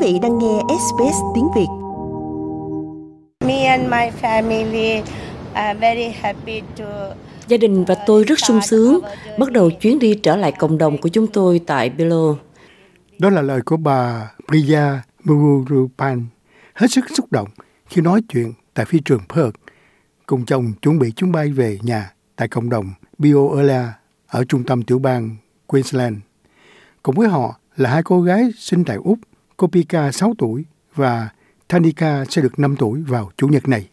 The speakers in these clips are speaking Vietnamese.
vị đang nghe SBS tiếng Việt. Me and my family are very happy to Gia đình và tôi rất sung sướng bắt đầu chuyến đi trở lại cộng đồng của chúng tôi tại Bilo. Đó là lời của bà Priya Murupan, hết sức xúc động khi nói chuyện tại phi trường Perth cùng chồng chuẩn bị chuyến bay về nhà tại cộng đồng Biola ở trung tâm tiểu bang Queensland. Cùng với họ là hai cô gái sinh tại Úc, Kopika 6 tuổi và Tanika sẽ được 5 tuổi vào Chủ nhật này.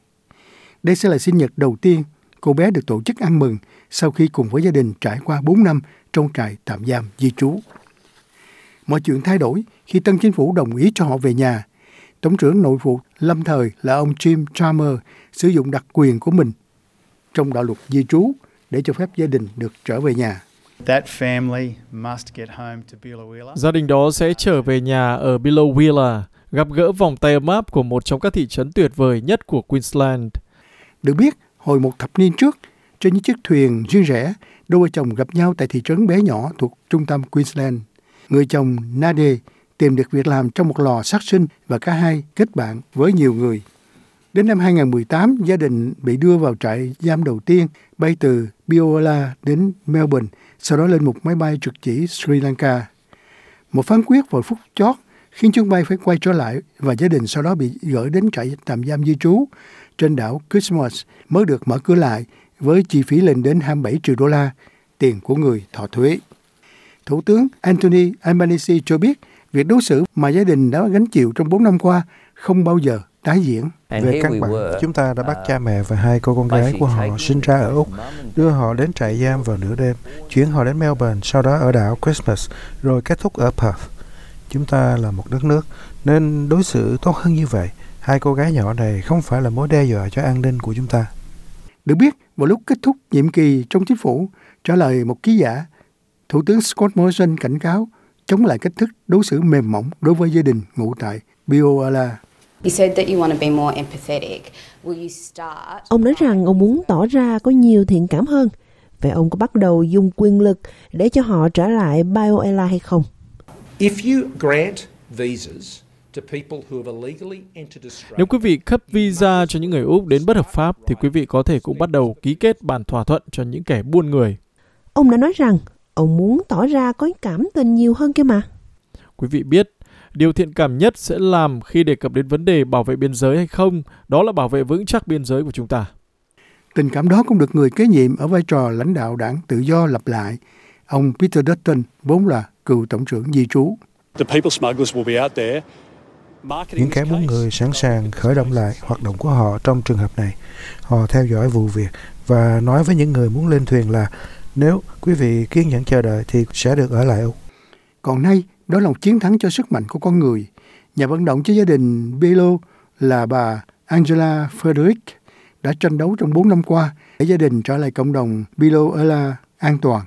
Đây sẽ là sinh nhật đầu tiên cô bé được tổ chức ăn mừng sau khi cùng với gia đình trải qua 4 năm trong trại tạm giam di trú. Mọi chuyện thay đổi khi tân chính phủ đồng ý cho họ về nhà. Tổng trưởng nội vụ lâm thời là ông Jim Chalmers sử dụng đặc quyền của mình trong đạo luật di trú để cho phép gia đình được trở về nhà. Gia đình đó sẽ trở về nhà ở Billowheeler, gặp gỡ vòng tay ấm áp của một trong các thị trấn tuyệt vời nhất của Queensland. Được biết, hồi một thập niên trước, trên những chiếc thuyền riêng rẽ, đôi vợ chồng gặp nhau tại thị trấn bé nhỏ thuộc trung tâm Queensland. Người chồng Nade tìm được việc làm trong một lò sát sinh và cả hai kết bạn với nhiều người. Đến năm 2018, gia đình bị đưa vào trại giam đầu tiên bay từ Biola đến Melbourne, sau đó lên một máy bay trực chỉ Sri Lanka. Một phán quyết vào phút chót khiến chuyến bay phải quay trở lại và gia đình sau đó bị gửi đến trại tạm giam di trú trên đảo Christmas mới được mở cửa lại với chi phí lên đến 27 triệu đô la, tiền của người thọ thuế. Thủ tướng Anthony Albanese cho biết việc đối xử mà gia đình đã gánh chịu trong 4 năm qua không bao giờ tái diễn. Về căn bản, chúng ta đã bắt cha mẹ và hai cô con gái của họ sinh ra ở Úc, đưa họ đến trại giam vào nửa đêm, chuyển họ đến Melbourne, sau đó ở đảo Christmas, rồi kết thúc ở Perth. Chúng ta là một đất nước, nên đối xử tốt hơn như vậy. Hai cô gái nhỏ này không phải là mối đe dọa cho an ninh của chúng ta. Được biết, vào lúc kết thúc nhiệm kỳ trong chính phủ, trả lời một ký giả, Thủ tướng Scott Morrison cảnh cáo chống lại cách thức đối xử mềm mỏng đối với gia đình ngụ tại Biola. Ông nói rằng ông muốn tỏ ra có nhiều thiện cảm hơn. Vậy ông có bắt đầu dùng quyền lực để cho họ trở lại Biola hay không? If you grant visas nếu quý vị cấp visa cho những người Úc đến bất hợp pháp thì quý vị có thể cũng bắt đầu ký kết bản thỏa thuận cho những kẻ buôn người. Ông đã nói rằng ông muốn tỏ ra có cảm tình nhiều hơn kia mà. Quý vị biết, điều thiện cảm nhất sẽ làm khi đề cập đến vấn đề bảo vệ biên giới hay không, đó là bảo vệ vững chắc biên giới của chúng ta. Tình cảm đó cũng được người kế nhiệm ở vai trò lãnh đạo đảng tự do lặp lại. Ông Peter Dutton vốn là cựu tổng trưởng di trú. Những kẻ buôn người sẵn sàng khởi động lại hoạt động của họ trong trường hợp này. Họ theo dõi vụ việc và nói với những người muốn lên thuyền là nếu quý vị kiên nhẫn chờ đợi thì sẽ được ở lại Úc. Còn nay, đó là một chiến thắng cho sức mạnh của con người. Nhà vận động cho gia đình Belo là bà Angela Frederick đã tranh đấu trong 4 năm qua để gia đình trở lại cộng đồng Bilo an toàn.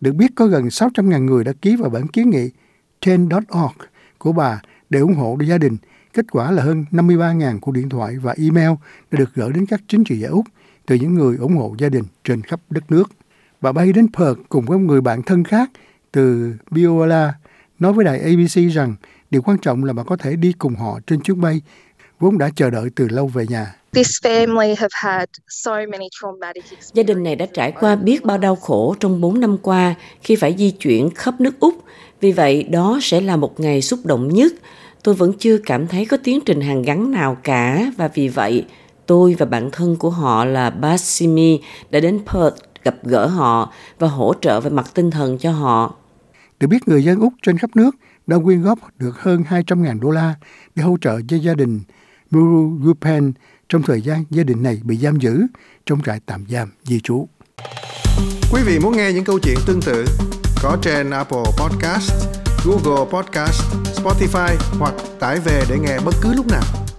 Được biết có gần 600.000 người đã ký vào bản kiến nghị ten.org của bà để ủng hộ gia đình. Kết quả là hơn 53.000 cuộc điện thoại và email đã được gửi đến các chính trị gia Úc từ những người ủng hộ gia đình trên khắp đất nước. Bà bay đến Perth cùng với một người bạn thân khác từ Biola nói với đài ABC rằng điều quan trọng là bà có thể đi cùng họ trên chuyến bay vốn đã chờ đợi từ lâu về nhà. Gia đình này đã trải qua biết bao đau khổ trong 4 năm qua khi phải di chuyển khắp nước Úc. Vì vậy, đó sẽ là một ngày xúc động nhất. Tôi vẫn chưa cảm thấy có tiến trình hàng gắn nào cả và vì vậy, tôi và bạn thân của họ là Basimi đã đến Perth gặp gỡ họ và hỗ trợ về mặt tinh thần cho họ. Được biết người dân Úc trên khắp nước đã quyên góp được hơn 200.000 đô la để hỗ trợ cho gia đình Muru Gupen trong thời gian gia đình này bị giam giữ trong trại tạm giam di trú. Quý vị muốn nghe những câu chuyện tương tự có trên Apple Podcast, Google Podcast, Spotify hoặc tải về để nghe bất cứ lúc nào.